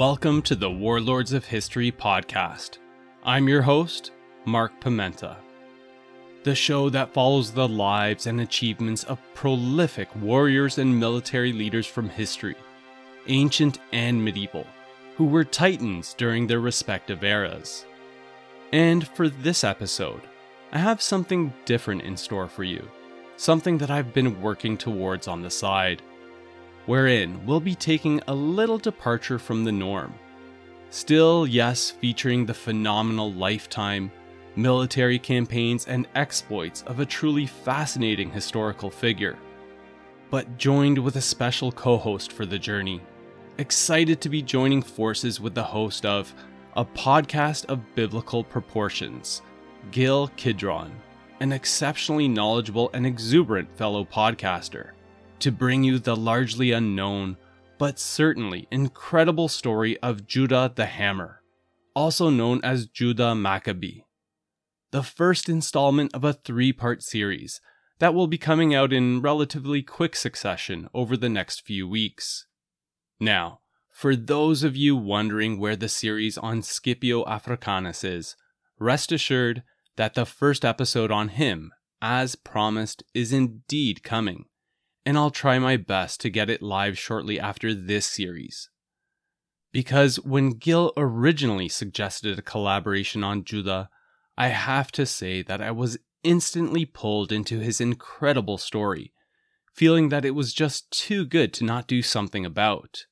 Welcome to the Warlords of History podcast. I'm your host, Mark Pimenta. The show that follows the lives and achievements of prolific warriors and military leaders from history, ancient and medieval, who were titans during their respective eras. And for this episode, I have something different in store for you, something that I've been working towards on the side wherein we'll be taking a little departure from the norm. Still, yes, featuring the phenomenal lifetime, military campaigns, and exploits of a truly fascinating historical figure. But joined with a special co host for the journey. Excited to be joining forces with the host of a podcast of biblical proportions, Gil Kidron, an exceptionally knowledgeable and exuberant fellow podcaster to bring you the largely unknown, but certainly incredible story of Judah the Hammer, also known as Judah Maccabee. The first installment of a three part series that will be coming out in relatively quick succession over the next few weeks. Now, for those of you wondering where the series on Scipio Africanus is, rest assured that the first episode on him, as promised, is indeed coming and I'll try my best to get it live shortly after this series. Because when Gil originally suggested a collaboration on Judah, I have to say that I was instantly pulled into his incredible story, feeling that it was just too good to not do something about.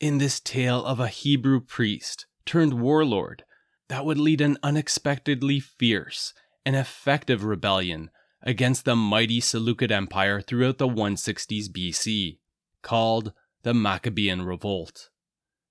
In this tale of a Hebrew priest turned warlord that would lead an unexpectedly fierce and effective rebellion against the mighty Seleucid Empire throughout the 160s BC, called the Maccabean Revolt.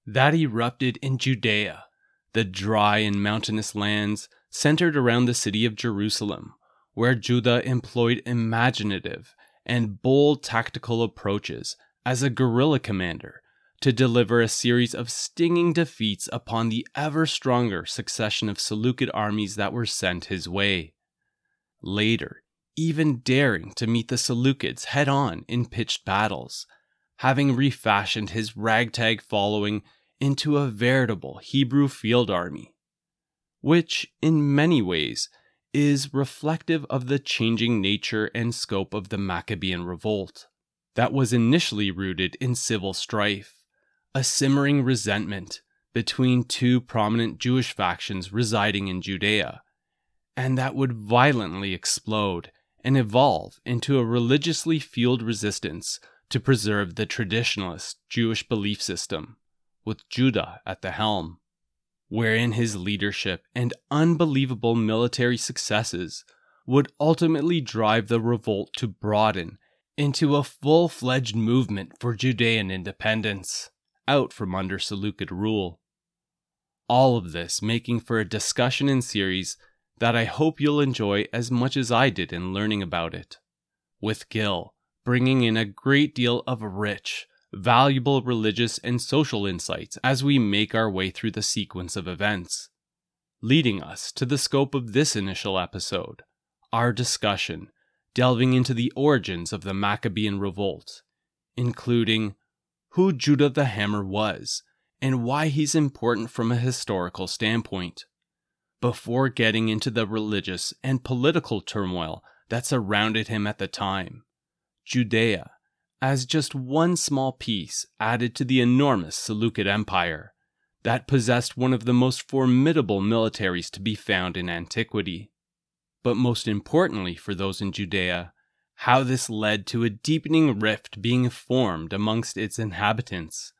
That erupted in Judea, the dry and mountainous lands centered around the city of Jerusalem, where Judah employed imaginative and bold tactical approaches as a guerrilla commander to deliver a series of stinging defeats upon the ever stronger succession of Seleucid armies that were sent his way. Later, even daring to meet the Seleucids head on in pitched battles, having refashioned his ragtag following into a veritable Hebrew field army, which, in many ways, is reflective of the changing nature and scope of the Maccabean revolt that was initially rooted in civil strife, a simmering resentment between two prominent Jewish factions residing in Judea, and that would violently explode and evolve into a religiously fueled resistance to preserve the traditionalist Jewish belief system, with Judah at the helm, wherein his leadership and unbelievable military successes would ultimately drive the revolt to broaden into a full fledged movement for Judean independence, out from under Seleucid rule. All of this making for a discussion in series that I hope you'll enjoy as much as I did in learning about it. With Gil, bringing in a great deal of rich, valuable religious and social insights as we make our way through the sequence of events. Leading us to the scope of this initial episode, our discussion delving into the origins of the Maccabean revolt, including who Judah the Hammer was and why he's important from a historical standpoint before getting into the religious and political turmoil that surrounded him at the time. Judea, as just one small piece added to the enormous Seleucid Empire that possessed one of the most formidable militaries to be found in antiquity. But most importantly for those in Judea, how this led to a deepening rift being formed amongst its inhabitants,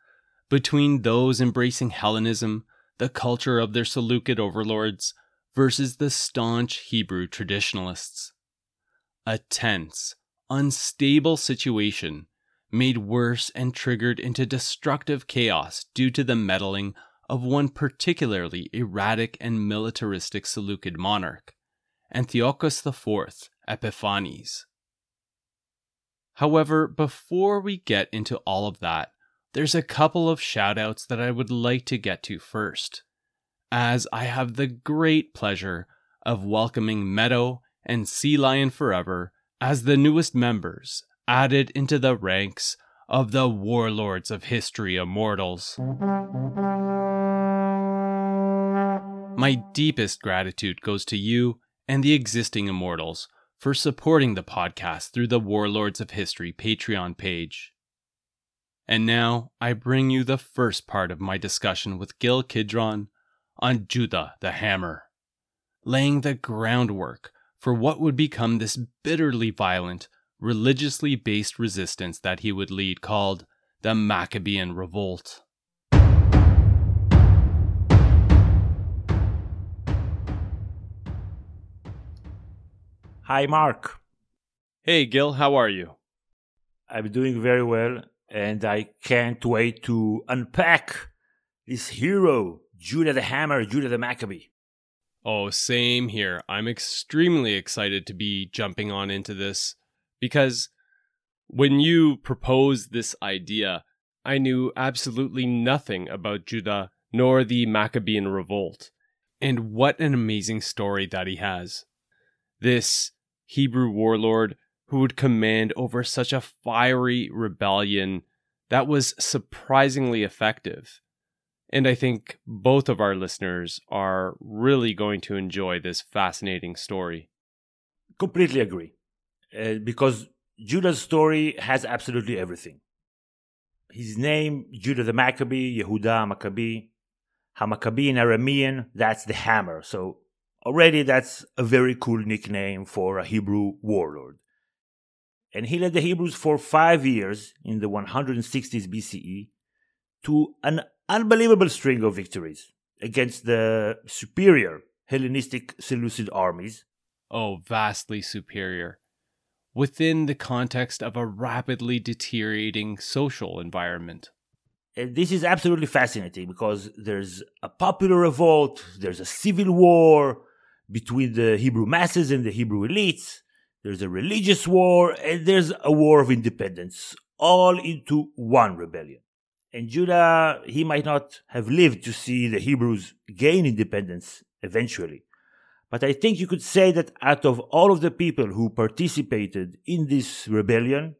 between those embracing Hellenism the culture of their Seleucid overlords versus the staunch Hebrew traditionalists. A tense, unstable situation made worse and triggered into destructive chaos due to the meddling of one particularly erratic and militaristic Seleucid monarch, Antiochus IV Epiphanes. However, before we get into all of that, there's a couple of shoutouts that I would like to get to first, as I have the great pleasure of welcoming Meadow and Sea Lion Forever as the newest members added into the ranks of the Warlords of History Immortals. My deepest gratitude goes to you and the existing immortals for supporting the podcast through the Warlords of History Patreon page. And now I bring you the first part of my discussion with Gil Kidron on Judah the Hammer, laying the groundwork for what would become this bitterly violent, religiously based resistance that he would lead called the Maccabean Revolt. Hi, Mark. Hey, Gil, how are you? I'm doing very well, and I can't wait to unpack this hero, Judah the Hammer, Judah the Maccabee. Oh, same here. I'm extremely excited to be jumping on into this because when you proposed this idea, I knew absolutely nothing about Judah nor the Maccabean revolt. And what an amazing story that he has. This Hebrew warlord who would command over such a fiery rebellion that was surprisingly effective. And I think both of our listeners are really going to enjoy this fascinating story. Completely agree. Uh, because Judah's story has absolutely everything. His name, Judah the Maccabee, Yehuda Maccabee, Hamaccabee in Aramean, that's the hammer. So Already, that's a very cool nickname for a Hebrew warlord. And he led the Hebrews for five years in the 160s BCE to an unbelievable string of victories against the superior Hellenistic Seleucid armies. Oh, vastly superior. Within the context of a rapidly deteriorating social environment. And this is absolutely fascinating because there's a popular revolt, there's a civil war, between the Hebrew masses and the Hebrew elites. There's a religious war and there's a war of independence, all into one rebellion. And Judah, he might not have lived to see the Hebrews gain independence eventually. But I think you could say that out of all of the people who participated in this rebellion,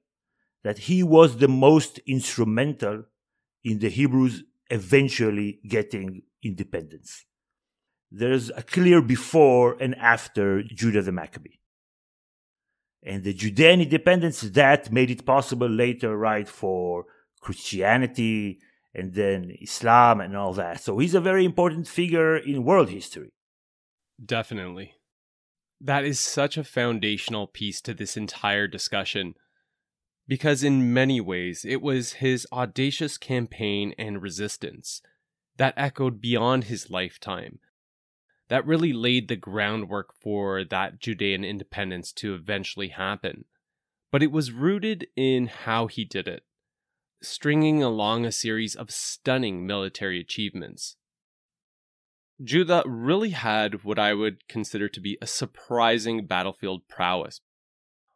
that he was the most instrumental in the Hebrews eventually getting independence there's a clear before and after Judah the Maccabee. And the Judean independence that made it possible later, right, for Christianity and then Islam and all that. So he's a very important figure in world history. Definitely. That is such a foundational piece to this entire discussion because, in many ways, it was his audacious campaign and resistance that echoed beyond his lifetime that really laid the groundwork for that Judean independence to eventually happen. But it was rooted in how he did it, stringing along a series of stunning military achievements. Judah really had what I would consider to be a surprising battlefield prowess.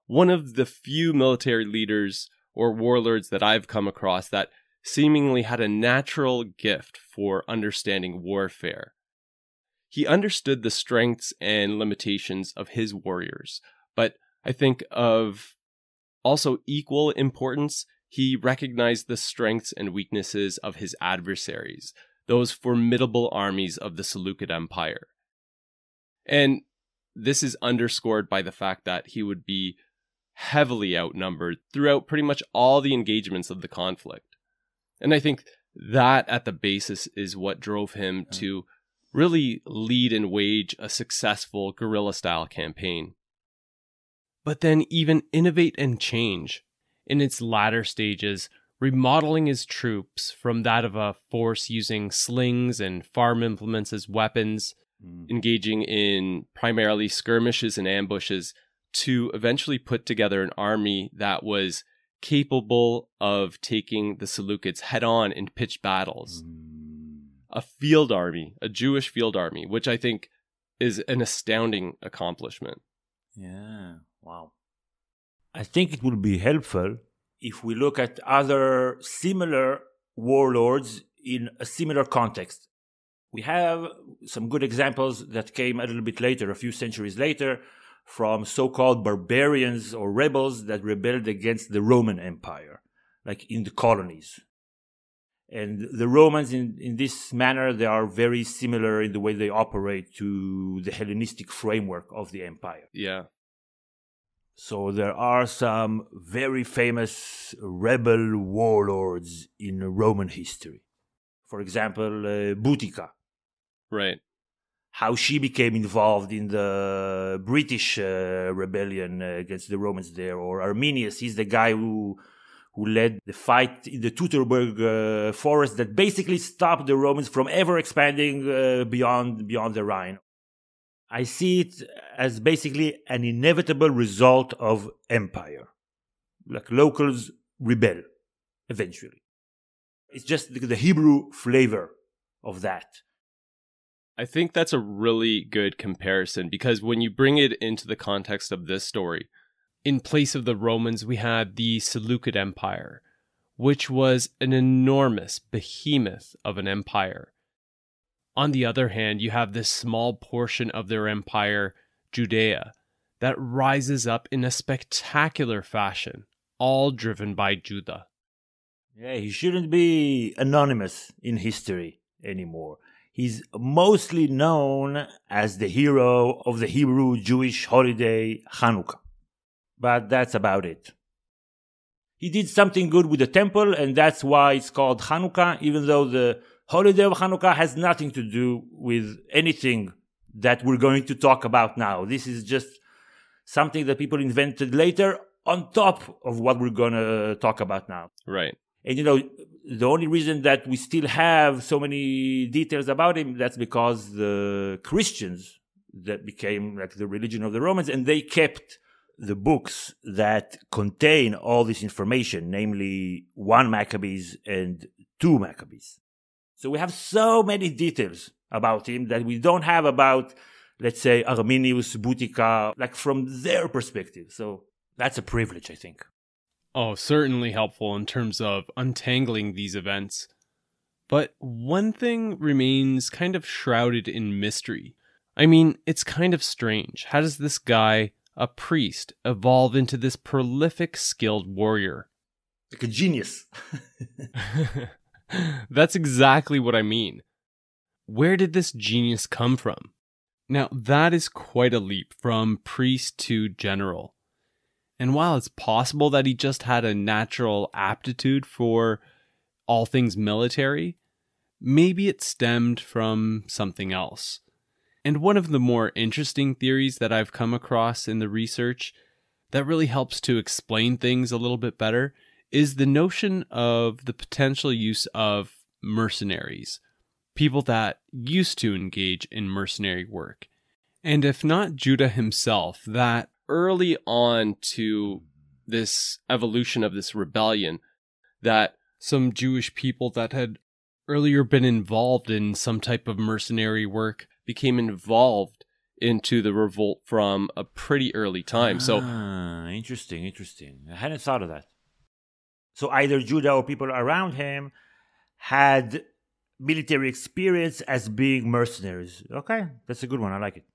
One of the few military leaders or warlords that I've come across that seemingly had a natural gift for understanding warfare he understood the strengths and limitations of his warriors, but I think of also equal importance, he recognized the strengths and weaknesses of his adversaries, those formidable armies of the Seleucid Empire. And this is underscored by the fact that he would be heavily outnumbered throughout pretty much all the engagements of the conflict. And I think that at the basis is what drove him to really lead and wage a successful guerrilla style campaign. But then even innovate and change in its latter stages, remodeling his troops from that of a force using slings and farm implements as weapons, mm. engaging in primarily skirmishes and ambushes, to eventually put together an army that was capable of taking the Seleucids head on in pitched battles. Mm a field army, a Jewish field army, which I think is an astounding accomplishment. Yeah, wow. I think it will be helpful if we look at other similar warlords in a similar context. We have some good examples that came a little bit later, a few centuries later, from so called barbarians or rebels that rebelled against the Roman Empire, like in the colonies. And the Romans, in, in this manner, they are very similar in the way they operate to the Hellenistic framework of the empire. Yeah. So there are some very famous rebel warlords in Roman history. For example, uh, Boudica. Right. How she became involved in the British uh, rebellion against the Romans there, or Arminius. He's the guy who who led the fight in the Teutoburg uh, forest that basically stopped the Romans from ever expanding uh, beyond beyond the Rhine. I see it as basically an inevitable result of empire. Like locals rebel eventually. It's just the, Hebrew flavor of that. I think that's a really good comparison because when you bring it into the context of this story, in place of the Romans, we had the Seleucid Empire, which was an enormous behemoth of an empire. On the other hand, you have this small portion of their empire, Judea, that rises up in a spectacular fashion, all driven by Judah. Yeah, he shouldn't be anonymous in history anymore. He's mostly known as the hero of the Hebrew Jewish holiday Hanukkah. But that's about it. He did something good with the temple, and that's why it's called Hanukkah, even though the holiday of Hanukkah has nothing to do with anything that we're going to talk about now. This is just something that people invented later on top of what we're going to talk about now. Right. And you know, the only reason that we still have so many details about him, that's because the Christians that became like the religion of the Romans and they kept the books that contain all this information, namely one Maccabees and two Maccabees. So we have so many details about him that we don't have about, let's say, Arminius, Boudica, like from their perspective. So that's a privilege, I think. Oh, certainly helpful in terms of untangling these events. But one thing remains kind of shrouded in mystery. I mean, it's kind of strange. How does this guy, a priest, evolve into this prolific, skilled warrior? Like a genius. That's exactly what I mean. Where did this genius come from? Now, that is quite a leap from priest to general. And while it's possible that he just had a natural aptitude for all things military, maybe it stemmed from something else. And one of the more interesting theories that I've come across in the research that really helps to explain things a little bit better is the notion of the potential use of mercenaries, people that used to engage in mercenary work. And if not Judah himself, that early on to this evolution of this rebellion, that some Jewish people that had earlier been involved in some type of mercenary work became involved into the revolt from a pretty early time. Ah, so interesting, interesting. I hadn't thought of that. So either Judah or people around him had military experience as being mercenaries. Okay, that's a good one. I like it.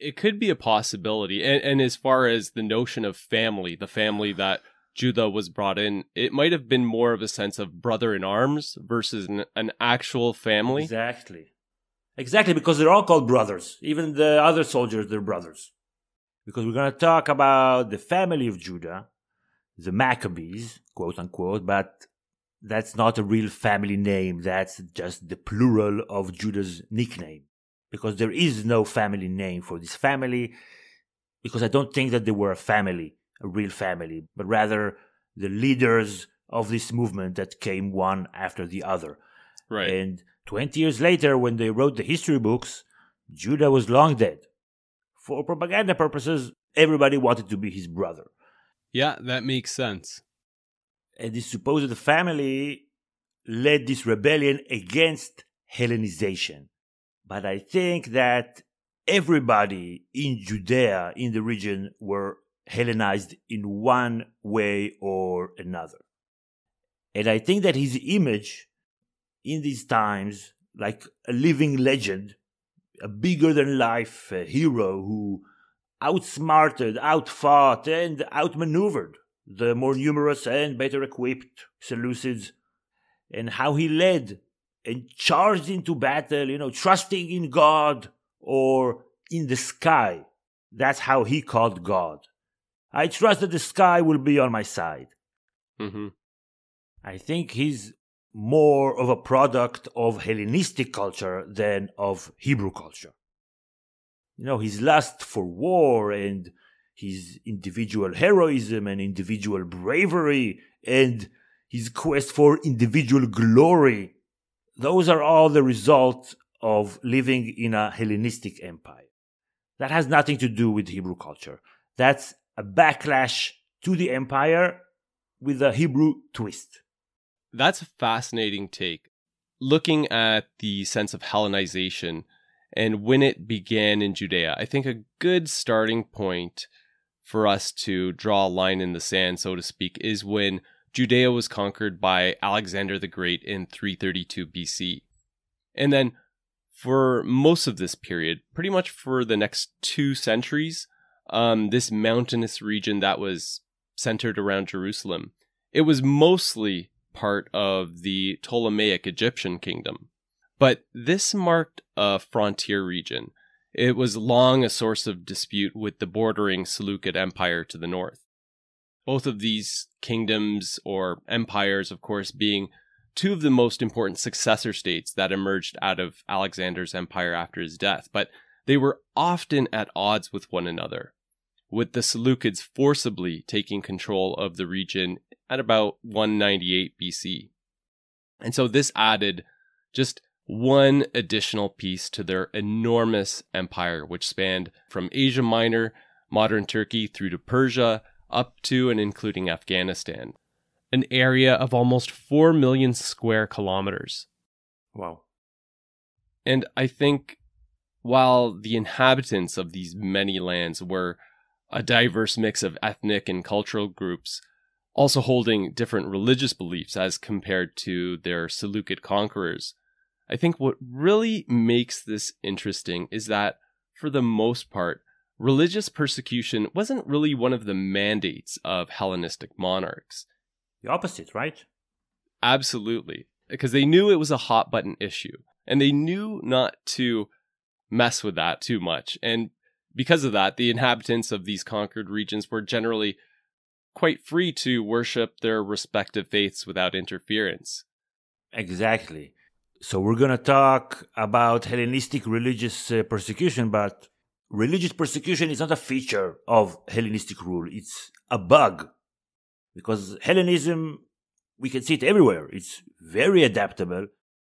It could be a possibility. And, and as far as the notion of family, the family that Judah was brought in, it might have been more of a sense of brother in arms versus an, an actual family. Exactly. Exactly, because they're all called brothers. Even the other soldiers, they're brothers. Because we're going to talk about the family of Judah, the Maccabees, quote unquote, but that's not a real family name. That's just the plural of Judah's nickname. Because there is no family name for this family, because I don't think that they were a family, a real family, but rather the leaders of this movement that came one after the other. Right. And 20 years later, when they wrote the history books, Judah was long dead. For propaganda purposes, everybody wanted to be his brother. Yeah, that makes sense. And this supposed family led this rebellion against Hellenization. But I think that everybody in Judea, in the region, were Hellenized in one way or another. And I think that his image in these times, like a living legend, a bigger than life hero who outsmarted, outfought, and outmaneuvered the more numerous and better equipped Seleucids. and how he led and charged into battle, you know, trusting in God or in the sky. That's how he called God. I trust that the sky will be on my side. Mm-hmm. I think he's more of a product of Hellenistic culture than of Hebrew culture. You know, his lust for war and his individual heroism and individual bravery and his quest for individual glory, those are all the result of living in a Hellenistic empire. That has nothing to do with Hebrew culture. That's a backlash to the empire with a Hebrew twist. That's a fascinating take. Looking at the sense of Hellenization and when it began in Judea, I think a good starting point for us to draw a line in the sand, so to speak, is when Judea was conquered by Alexander the Great in 332 BC. And then for most of this period, pretty much for the next two centuries, um, this mountainous region that was centered around Jerusalem, it was mostly part of the Ptolemaic Egyptian kingdom. But this marked a frontier region. It was long a source of dispute with the bordering Seleucid Empire to the north. Both of these kingdoms or empires, of course, being two of the most important successor states that emerged out of Alexander's empire after his death, but they were often at odds with one another, with the Seleucids forcibly taking control of the region at about 198 BC. And so this added just one additional piece to their enormous empire, which spanned from Asia Minor, modern Turkey, through to Persia, up to and including Afghanistan an area of almost 4 million square kilometers. Wow. And I think while the inhabitants of these many lands were a diverse mix of ethnic and cultural groups, also holding different religious beliefs as compared to their Seleucid conquerors, I think what really makes this interesting is that, for the most part, religious persecution wasn't really one of the mandates of Hellenistic monarchs the opposite, right? Absolutely. Because they knew it was a hot button issue and they knew not to mess with that too much. And because of that, the inhabitants of these conquered regions were generally quite free to worship their respective faiths without interference. Exactly. So we're going to talk about Hellenistic religious uh, persecution, but religious persecution is not a feature of Hellenistic rule, it's a bug because Hellenism, we can see it everywhere. It's very adaptable.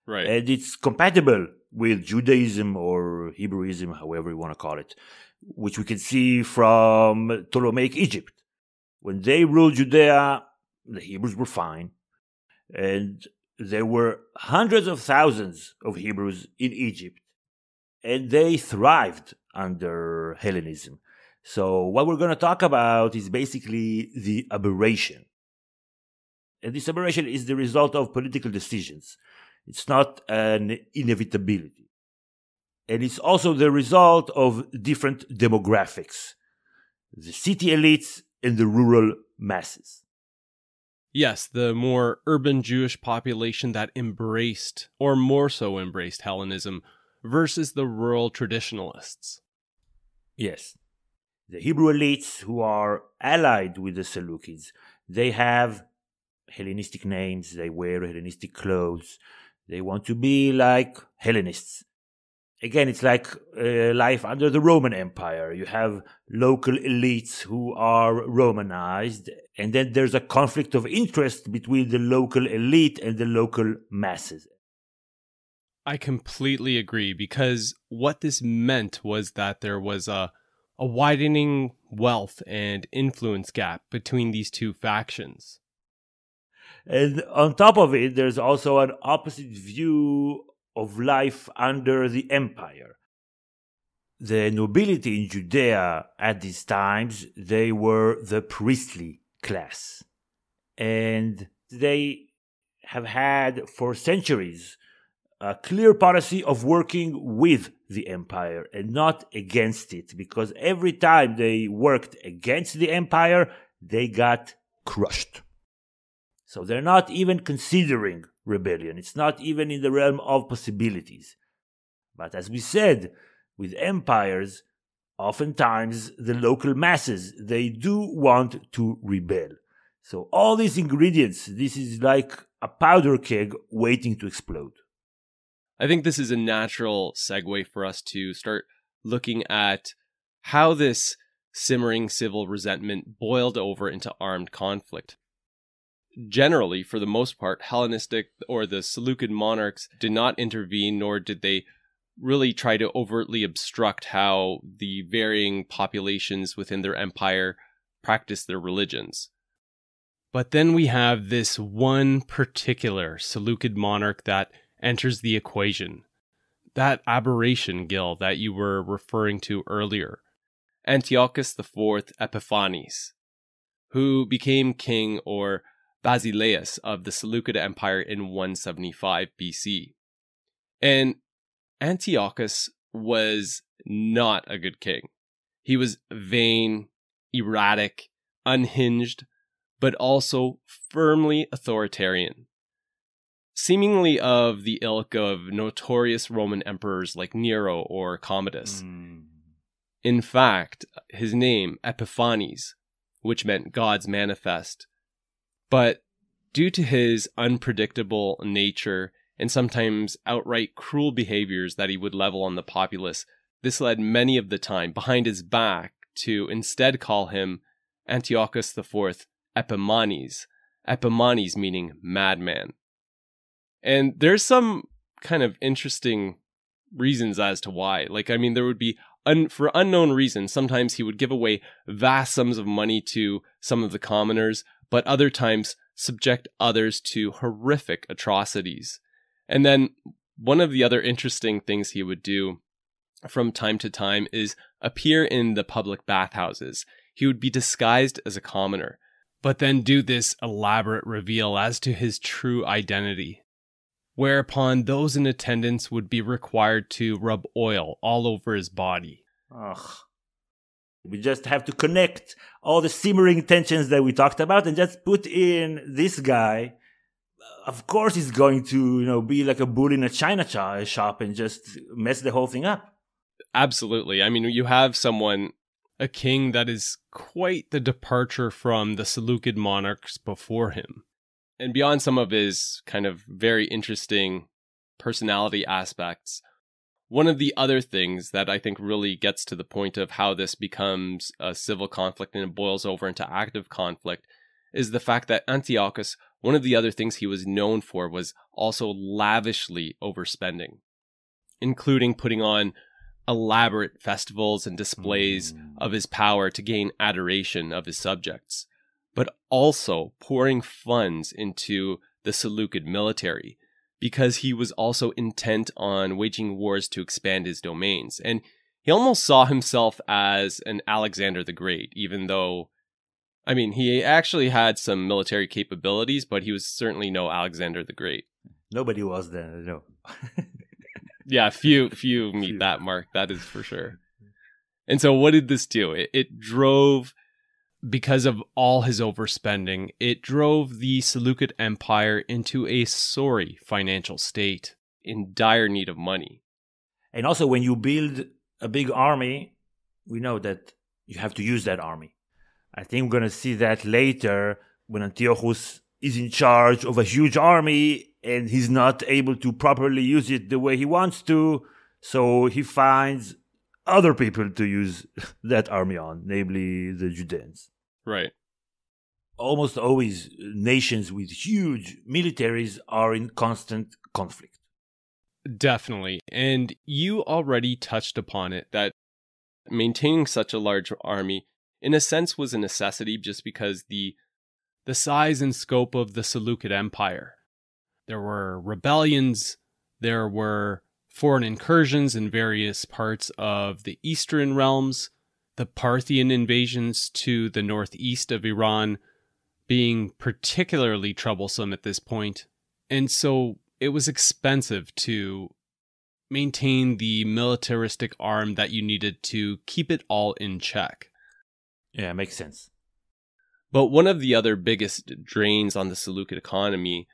Right. And it's compatible with Judaism or Hebrewism, however you want to call it, which we can see from Ptolemaic Egypt. When they ruled Judea, the Hebrews were fine. And there were hundreds of thousands of Hebrews in Egypt. And they thrived under Hellenism. So, what we're going to talk about is basically the aberration. And this aberration is the result of political decisions. It's not an inevitability. And it's also the result of different demographics the city elites and the rural masses. Yes, the more urban Jewish population that embraced, or more so embraced Hellenism, versus the rural traditionalists. Yes the Hebrew elites who are allied with the Seleucids, they have Hellenistic names, they wear Hellenistic clothes, they want to be like Hellenists. Again, it's like uh, life under the Roman Empire. You have local elites who are Romanized, and then there's a conflict of interest between the local elite and the local masses. I completely agree because what this meant was that there was a a widening wealth and influence gap between these two factions. And on top of it, there's also an opposite view of life under the empire. The nobility in Judea at these times, they were the priestly class. And they have had for centuries a clear policy of working with the empire and not against it because every time they worked against the empire, they got crushed. So they're not even considering rebellion. It's not even in the realm of possibilities. But as we said, with empires, oftentimes the local masses, they do want to rebel. So all these ingredients, this is like a powder keg waiting to explode. I think this is a natural segue for us to start looking at how this simmering civil resentment boiled over into armed conflict. Generally, for the most part, Hellenistic or the Seleucid monarchs did not intervene, nor did they really try to overtly obstruct how the varying populations within their empire practiced their religions. But then we have this one particular Seleucid monarch that enters the equation. That aberration, Gil, that you were referring to earlier. Antiochus IV Epiphanes, who became king or Basileus of the Seleucid Empire in 175 BC. And Antiochus was not a good king. He was vain, erratic, unhinged, but also firmly authoritarian. Seemingly of the ilk of notorious Roman emperors like Nero or Commodus. Mm. In fact, his name, Epiphanes, which meant God's manifest, but due to his unpredictable nature and sometimes outright cruel behaviors that he would level on the populace, this led many of the time behind his back to instead call him Antiochus IV Epimanes, Epimanes meaning madman. And there's some kind of interesting reasons as to why. Like, I mean, there would be, un- for unknown reasons, sometimes he would give away vast sums of money to some of the commoners, but other times subject others to horrific atrocities. And then one of the other interesting things he would do from time to time is appear in the public bathhouses. He would be disguised as a commoner, but then do this elaborate reveal as to his true identity. Whereupon those in attendance would be required to rub oil all over his body. Ugh. We just have to connect all the simmering tensions that we talked about and just put in this guy. Of course he's going to you know be like a bull in a china uh, shop and just mess the whole thing up. Absolutely. I mean you have someone a king that is quite the departure from the seleucid monarchs before him. And beyond some of his kind of very interesting personality aspects one of the other things that I think really gets to the point of how this becomes a civil conflict and it boils over into active conflict is the fact that Antiochus one of the other things he was known for was also lavishly overspending, including putting on elaborate festivals and displays mm. of his power to gain adoration of his subjects, but also pouring funds into the Seleucid military because he was also intent on waging wars to expand his domains. And he almost saw himself as an Alexander the Great, even though I mean, he actually had some military capabilities, but he was certainly no Alexander the Great. Nobody was then, no. yeah, few few meet few. that mark. That is for sure. And so, what did this do? It, it drove, because of all his overspending, it drove the Seleucid Empire into a sorry financial state, in dire need of money. And also, when you build a big army, we know that you have to use that army. I think we're going to see that later when Antiochus is in charge of a huge army and he's not able to properly use it the way he wants to. So he finds other people to use that army on, namely the Judeans. Right. Almost always, uh, nations with huge militaries are in constant conflict. Definitely. And you already touched upon it that maintaining such a large army in a sense was a necessity just because the the size and scope of the Seleucid Empire. There were rebellions, there were foreign incursions in various parts of the eastern realms, the Parthian invasions to the northeast of Iran being particularly troublesome at this point. And so it was expensive to maintain the militaristic arm that you needed to keep it all in check. Yeah, makes sense. But one of the other biggest drains on the Seleucid economy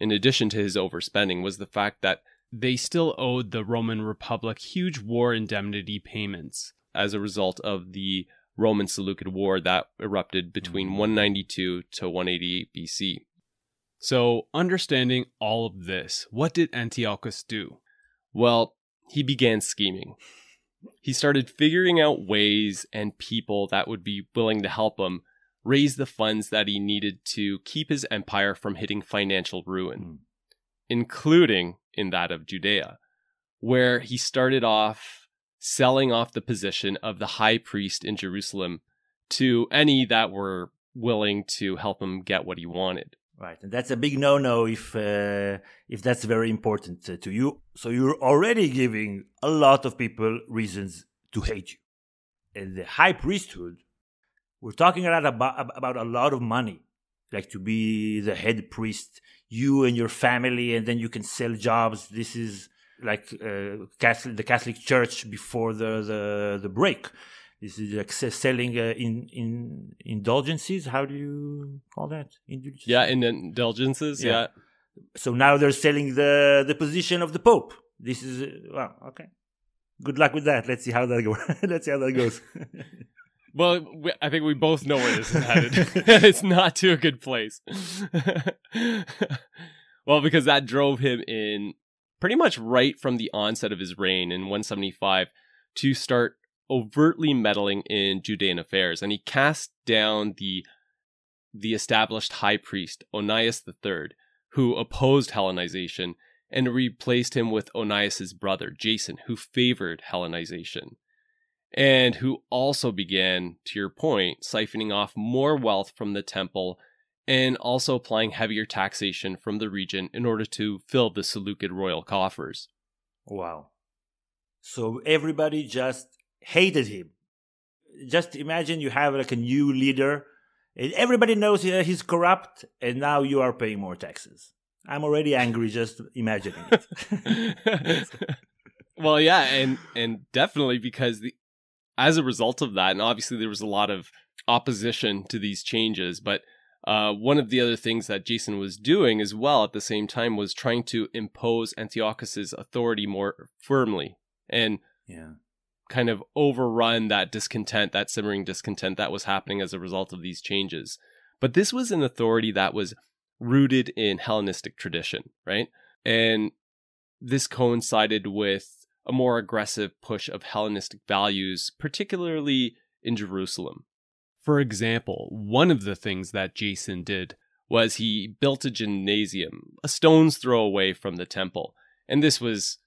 in addition to his overspending, was the fact that they still owed the Roman Republic huge war indemnity payments as a result of the Roman Seleucid War that erupted between Mhm. 192 to 188 BC. So, understanding all of this, what did Antiochus do? Well, he began scheming. He started figuring out ways and people that would be willing to help him raise the funds that he needed to keep his empire from hitting financial ruin, Mm. including in that of Judea, where he started off selling off the position of the high priest in Jerusalem to any that were willing to help him get what he wanted. Right, and that's a big no-no if uh, if that's very important uh, to you. So you're already giving a lot of people reasons to hate you. And the high priesthood, we're talking a lot about about a lot of money, like to be the head priest, you and your family, and then you can sell jobs. This is like uh, Catholic, the Catholic Church before the the, the break. This is like selling uh, in in indulgences. How do you call that? Indulgences? Yeah, in indulgences, Yeah. yeah. So now they're selling the the position of the Pope. This is uh, well, okay. Good luck with that. Let's see how that goes. Let's see how that goes. Well, we, I think we both know where this is headed. it's not to a good place. well, because that drove him in pretty much right from the onset of his reign in 175 to start overtly meddling in Judean affairs, and he cast down the the established high priest Onias III, who opposed Hellenization, and replaced him with Onias's brother Jason, who favored Hellenization and who also began, to your point, siphoning off more wealth from the temple and also applying heavier taxation from the region in order to fill the Seleucid royal coffers. wow. So everybody just hated him. Just imagine you have like a new leader, and everybody knows uh, he's corrupt, and now you are paying more taxes. I'm already angry just imagining it. well, yeah, and and definitely because the as a result of that, and obviously there was a lot of opposition to these changes, but uh, one of the other things that Jason was doing as well at the same time was trying to impose Antiochus's authority more firmly and yeah. kind of overrun that discontent, that simmering discontent that was happening as a result of these changes. But this was an authority that was rooted in Hellenistic tradition, right? And this coincided with a more aggressive push of Hellenistic values, particularly in Jerusalem. For example, one of the things that Jason did was he built a gymnasium a stone's throw away from the temple. And this was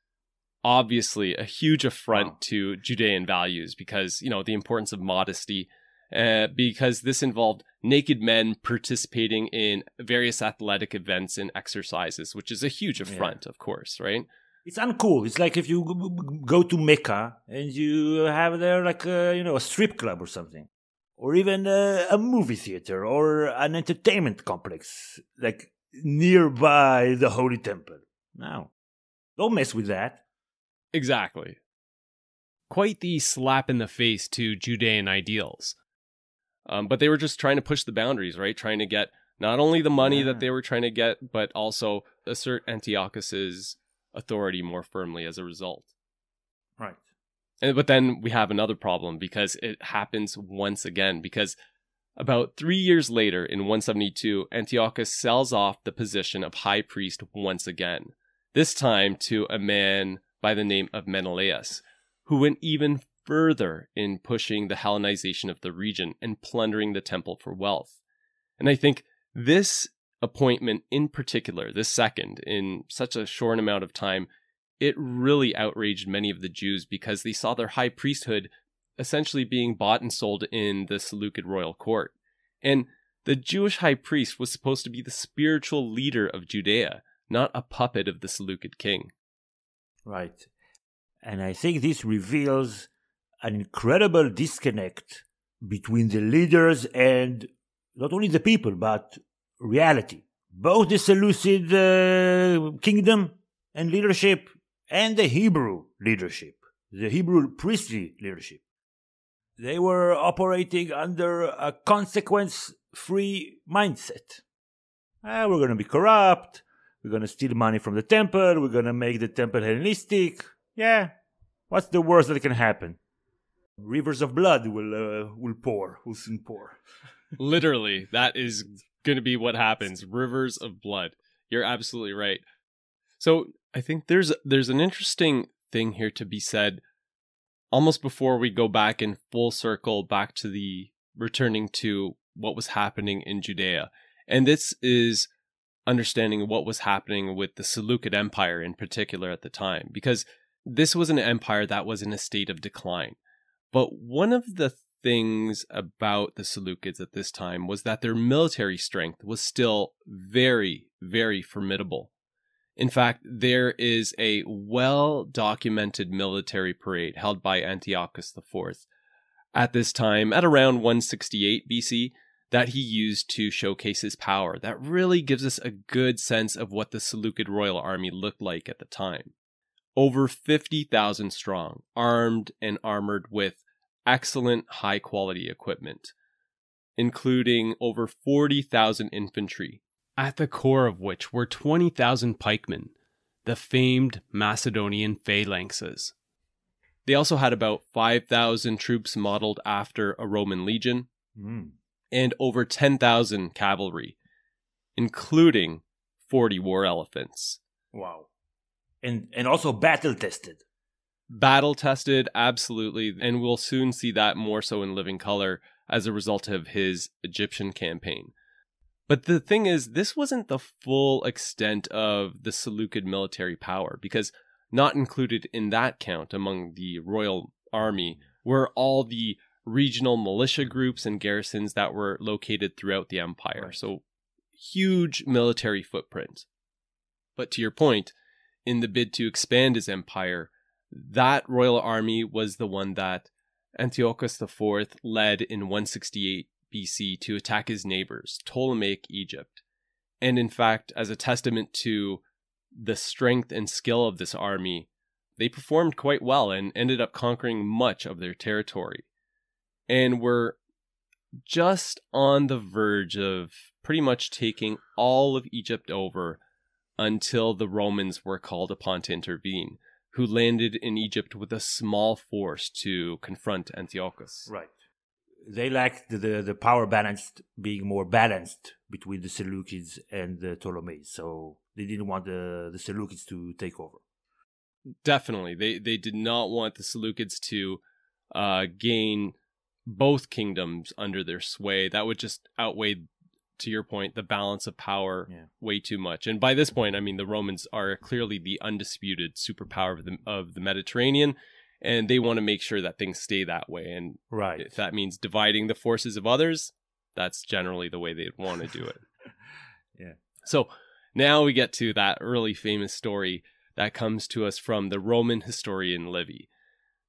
obviously a huge affront Wow. to Judean values because, you know, the importance of modesty, uh, because this involved naked men participating in various athletic events and exercises, which is a huge affront, of course, right? It's uncool. It's like if you go to Mecca and you have there like a, you know a strip club or something, or even a, a movie theater or an entertainment complex like nearby the Holy Temple. No, don't mess with that. Exactly. Quite the slap in the face to Judean ideals. Um, but they were just trying to push the boundaries, right? Trying to get not only the money Yeah. that they were trying to get, but also assert Antiochus's authority more firmly as a result. Right. And but then we have another problem because it happens once again because about 3 years later in 172 Antiochus sells off the position of high priest once again. This time to a man by the name of Menelaus who went even further in pushing the Hellenization of the region and plundering the temple for wealth. And I think this appointment in particular, this second, in such a short amount of time, it really outraged many of the Jews because they saw their high priesthood essentially being bought and sold in the Seleucid royal court. And the Jewish high priest was supposed to be the spiritual leader of Judea, not a puppet of the Seleucid king. Right. And I think this reveals an incredible disconnect between the leaders and not only the people, but reality. Both the Seleucid uh, kingdom and leadership and the Hebrew leadership, the Hebrew priestly leadership. They were operating under a consequence free mindset. Ah, we're going to be corrupt. We're going to steal money from the temple. We're going to make the temple Hellenistic. Yeah. What's the worst that can happen? Rivers of blood will uh, will pour, will soon pour. Literally, that is going to be what happens. Rivers of blood. You're absolutely right. So, I think there's there's an interesting thing here to be said almost before we go back in full circle back to the returning to what was happening in Judea. And this is understanding what was happening with the Seleucid Empire in particular at the time, because this was an empire that was in a state of decline. But one of the things about the Seleucids at this time was that their military strength was still very, very formidable. In fact, there is a well documented military parade held by Antiochus IV at this time, at around 168 BC, that he used to showcase his power. That really gives us a good sense of what the Seleucid royal army looked like at the time. Over 50,000 strong, armed and armored with excellent high quality equipment, including over 40,000 infantry, at the core of which were 20,000 pikemen, the famed Macedonian phalanxes. They also had about 5,000 troops modeled after a Roman legion Mm. and over 10,000 cavalry, including 40 war elephants. Wow. And and also battle tested. Battle tested, absolutely, and we'll soon see that more so in living color as a result of his Egyptian campaign. But the thing is, this wasn't the full extent of the Seleucid military power, because not included in that count among the royal army were all the regional militia groups and garrisons that were located throughout the empire. Right. So, huge military footprint. But to your point, in the bid to expand his empire, that royal army was the one that Antiochus IV led in 168 BC to attack his neighbors, Ptolemaic Egypt. And in fact, as a testament to the strength and skill of this army, they performed quite well and ended up conquering much of their territory. And were just on the verge of pretty much taking all of Egypt over until the Romans were called upon to intervene, who landed in Egypt with a small force to confront Antiochus. Right. They lacked the, the, the power balance being more balanced between the Seleucids and the Ptolemies, so they didn't want the, the Seleucids to take over. Definitely, they they did not want the Seleucids to uh, gain both kingdoms under their sway. That would just outweigh, to your point, the balance of power Yeah. way too much. And by this point, I mean the Romans are clearly the undisputed superpower of the of the Mediterranean, and they want to make sure that things stay that way. And Right. if that means dividing the forces of others, that's generally the way they'd want to do it. Yeah. So now we get to that really famous story that comes to us from the Roman historian Livy.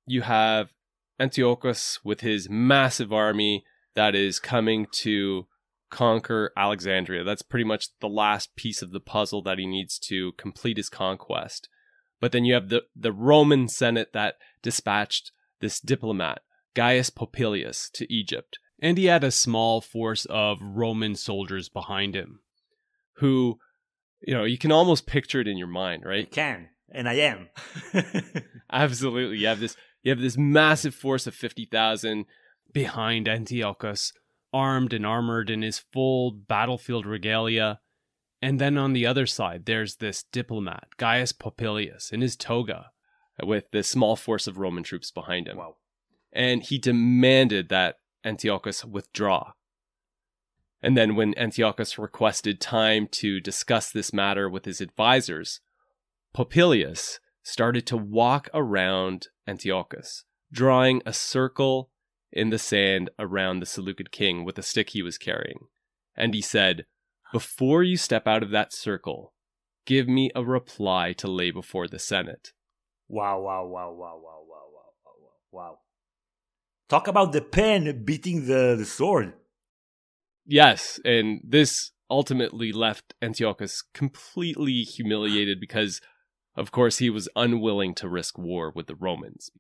You have Antiochus with his massive army that is coming to conquer Alexandria. That's pretty much the last piece of the puzzle that he needs to complete his conquest. But then you have the, the Roman Senate that dispatched this diplomat, Gaius Popilius, to Egypt. And he had a small force of Roman soldiers behind him who, you know, you can almost picture it in your mind, I right? can, and I am. Absolutely. You have this you have this massive force of 50,000 behind Antiochus, armed and armored in his full battlefield regalia. And then on the other side, there's this diplomat, Gaius Popilius, in his toga, with this small force of Roman troops behind him. wow. And he demanded that Antiochus withdraw. And then, when Antiochus requested time to discuss this matter with his advisors, Popilius started to walk around Antiochus, drawing a circle in the sand around the Seleucid king with a stick he was carrying. And he said, Before you step out of that circle, give me a reply to lay before the Senate. Wow, wow, wow, wow, wow, wow, wow, wow, wow. Talk about the pen beating the, the sword. Yes, and this ultimately left Antiochus completely humiliated because, of course, he was unwilling to risk war with the Romans.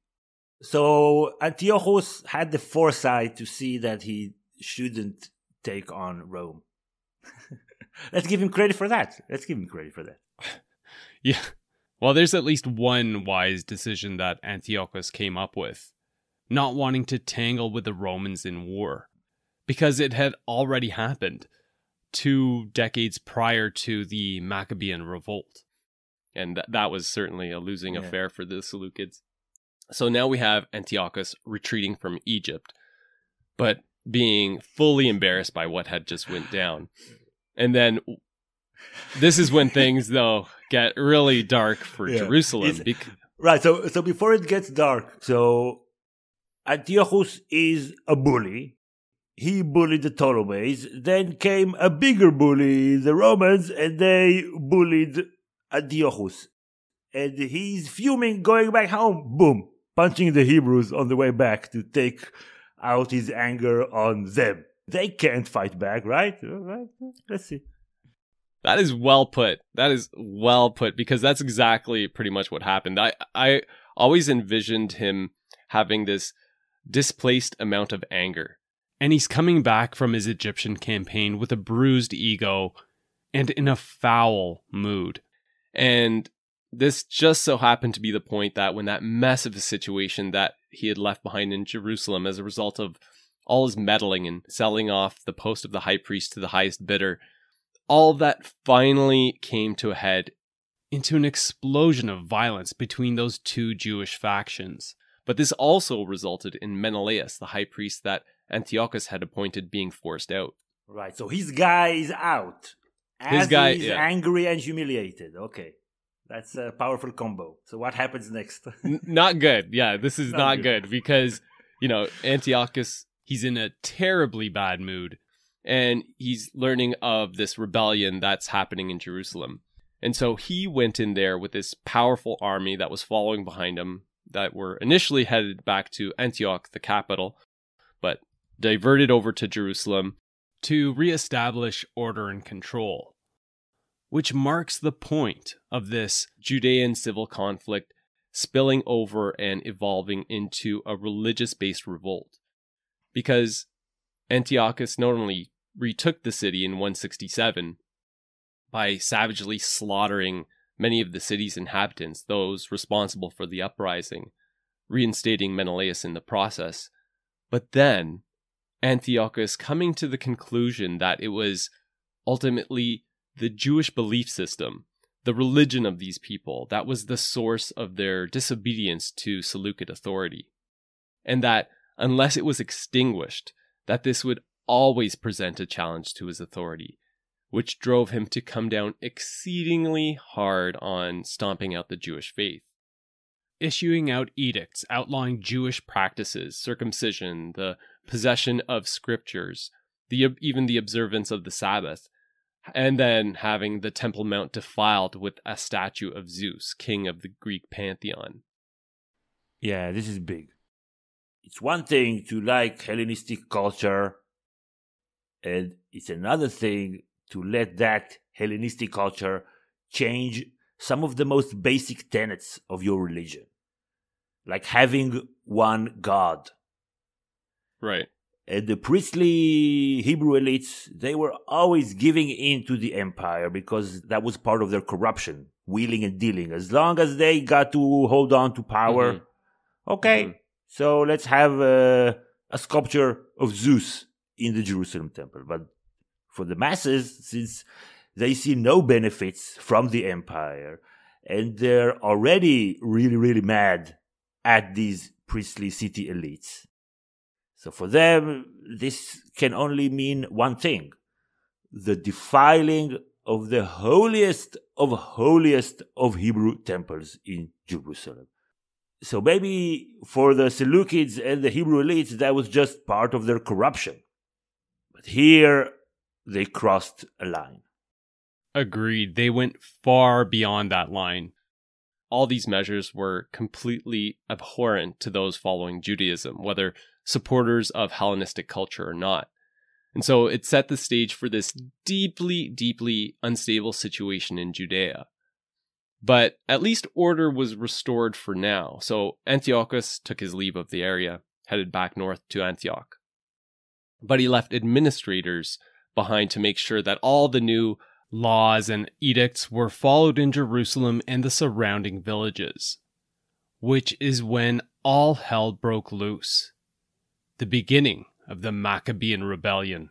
So Antiochus had the foresight to see that he shouldn't take on Rome. Let's give him credit for that. Let's give him credit for that. Yeah. Well, there's at least one wise decision that Antiochus came up with not wanting to tangle with the Romans in war, because it had already happened two decades prior to the Maccabean revolt. And th- that was certainly a losing Yeah. affair for the Seleucids. So now we have Antiochus retreating from Egypt, but being fully embarrassed by what had just went down. And then this is when things though get really dark for Yeah. Jerusalem. Right. So so before it gets dark, so Antiochus is a bully. He bullied the Ptolemies. Then came a bigger bully, the Romans, and they bullied Antiochus. And he's fuming, going back home. Boom, punching the Hebrews on the way back to take out his anger on them. They can't fight back, right? Right. Let's see. That is well put. That is well put because that's exactly pretty much what happened. I I always envisioned him having this displaced amount of anger. And he's coming back from his Egyptian campaign with a bruised ego and in a foul mood. And this just so happened to be the point that when that mess of a situation that he had left behind in Jerusalem as a result of all his meddling and selling off the post of the high priest to the highest bidder, all that finally came to a head into an explosion of violence between those two Jewish factions. But this also resulted in Menelaus, the high priest that Antiochus had appointed, being forced out. Right. So his guy is out. His guy- he's yeah. angry and humiliated. Okay. That's a powerful combo. So what happens next? Not good. Yeah, this is Not not, good. good. because, you know, Antiochus, he's in a terribly bad mood and he's learning of this rebellion that's happening in Jerusalem. And so he went in there with this powerful army that was following behind him that were initially headed back to Antioch, the capital, but diverted over to Jerusalem to reestablish order and control, which marks the point of this Judean civil conflict spilling over and evolving into a religious based revolt. Because Antiochus not only retook the city in 167 by savagely slaughtering many of the city's inhabitants, those responsible for the uprising, reinstating Menelaus in the process, but then Antiochus coming to the conclusion that it was ultimately the Jewish belief system, the religion of these people, that was the source of their disobedience to Seleucid authority. And that unless it was extinguished, that this would always present a challenge to his authority, which drove him to come down exceedingly hard on stomping out the Jewish faith. Issuing out edicts outlawing Jewish practices, circumcision, the possession of scriptures, the even the observance of the Sabbath, and then having the Temple Mount defiled with a statue of Zeus, king of the Greek pantheon. yeah, this is big. It's one thing to like Hellenistic culture, and it's another thing to let that Hellenistic culture change some of the most basic tenets of your religion, like having one God. Right. And the priestly Hebrew elites, they were always giving in to the empire because that was part of their corruption, wheeling and dealing. As long as they got to hold on to power, Mhm. okay, Mhm. so let's have a, a sculpture of Zeus in the Jerusalem temple. But for the masses, since they see no benefits from the empire and they're already really, really mad at these priestly city elites. So for them, this can only mean one thing the defiling of the holiest of holiest of Hebrew temples in Jerusalem. So maybe for the Seleucids and the Hebrew elites, that was just part of their corruption. But here, they crossed a line. Agreed. They went far beyond that line. All these measures were completely abhorrent to those following Judaism, whether supporters of Hellenistic culture or not. And so it set the stage for this deeply, deeply unstable situation in Judea. But at least order was restored for now. So Antiochus took his leave of the area, headed back north to Antioch. But he left administrators behind to make sure that all the new laws and edicts were followed in Jerusalem and the surrounding villages, which is when all hell broke loose. The beginning of the Maccabean Rebellion.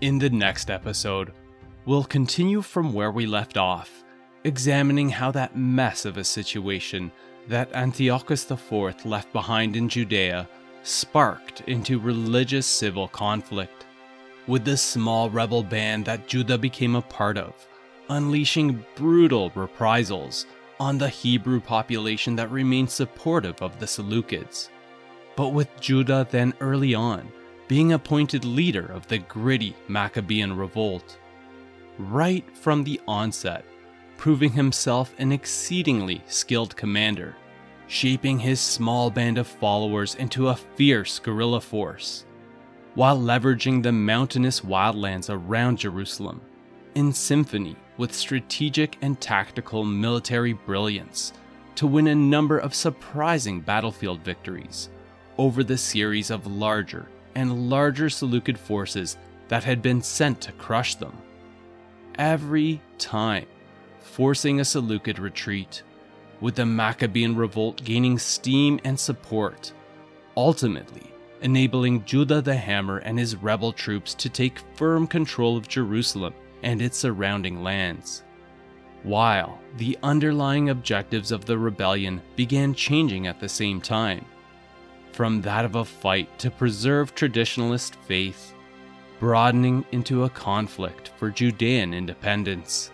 In the next episode, we'll continue from where we left off, examining how that mess of a situation that Antiochus IV left behind in Judea sparked into religious civil conflict, with the small rebel band that Judah became a part of, unleashing brutal reprisals on the Hebrew population that remained supportive of the Seleucids. But with Judah then early on being appointed leader of the gritty Maccabean revolt, right from the onset, proving himself an exceedingly skilled commander shaping his small band of followers into a fierce guerrilla force, while leveraging the mountainous wildlands around Jerusalem in symphony with strategic and tactical military brilliance to win a number of surprising battlefield victories over the series of larger and larger Seleucid forces that had been sent to crush them. Every time, forcing a Seleucid retreat with the Maccabean revolt gaining steam and support, ultimately enabling Judah the Hammer and his rebel troops to take firm control of Jerusalem and its surrounding lands. While the underlying objectives of the rebellion began changing at the same time, from that of a fight to preserve traditionalist faith, broadening into a conflict for Judean independence.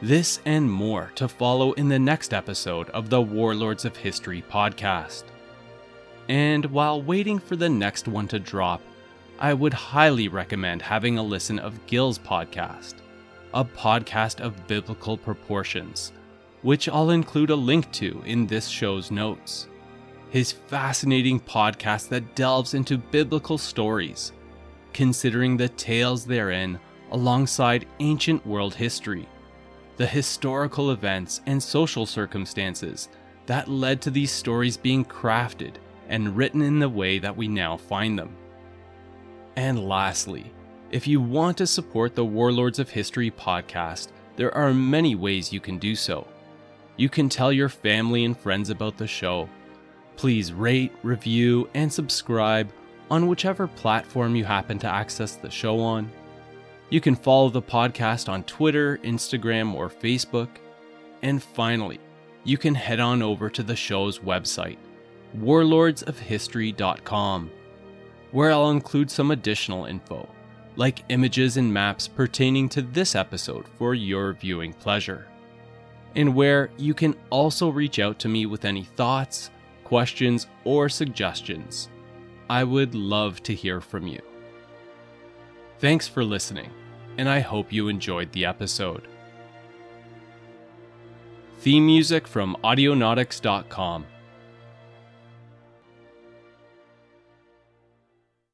This and more to follow in the next episode of the Warlords of History podcast. And while waiting for the next one to drop, I would highly recommend having a listen of Gil's podcast, a podcast of biblical proportions, which I'll include a link to in this show's notes. His fascinating podcast that delves into biblical stories, considering the tales therein alongside ancient world history the historical events and social circumstances that led to these stories being crafted and written in the way that we now find them. And lastly, if you want to support the Warlords of History podcast, there are many ways you can do so. You can tell your family and friends about the show. Please rate, review, and subscribe on whichever platform you happen to access the show on. You can follow the podcast on Twitter, Instagram, or Facebook. And finally, you can head on over to the show's website, warlordsofhistory.com, where I'll include some additional info, like images and maps pertaining to this episode for your viewing pleasure, and where you can also reach out to me with any thoughts, questions, or suggestions. I would love to hear from you. Thanks for listening, and I hope you enjoyed the episode. Theme music from Audionautix.com.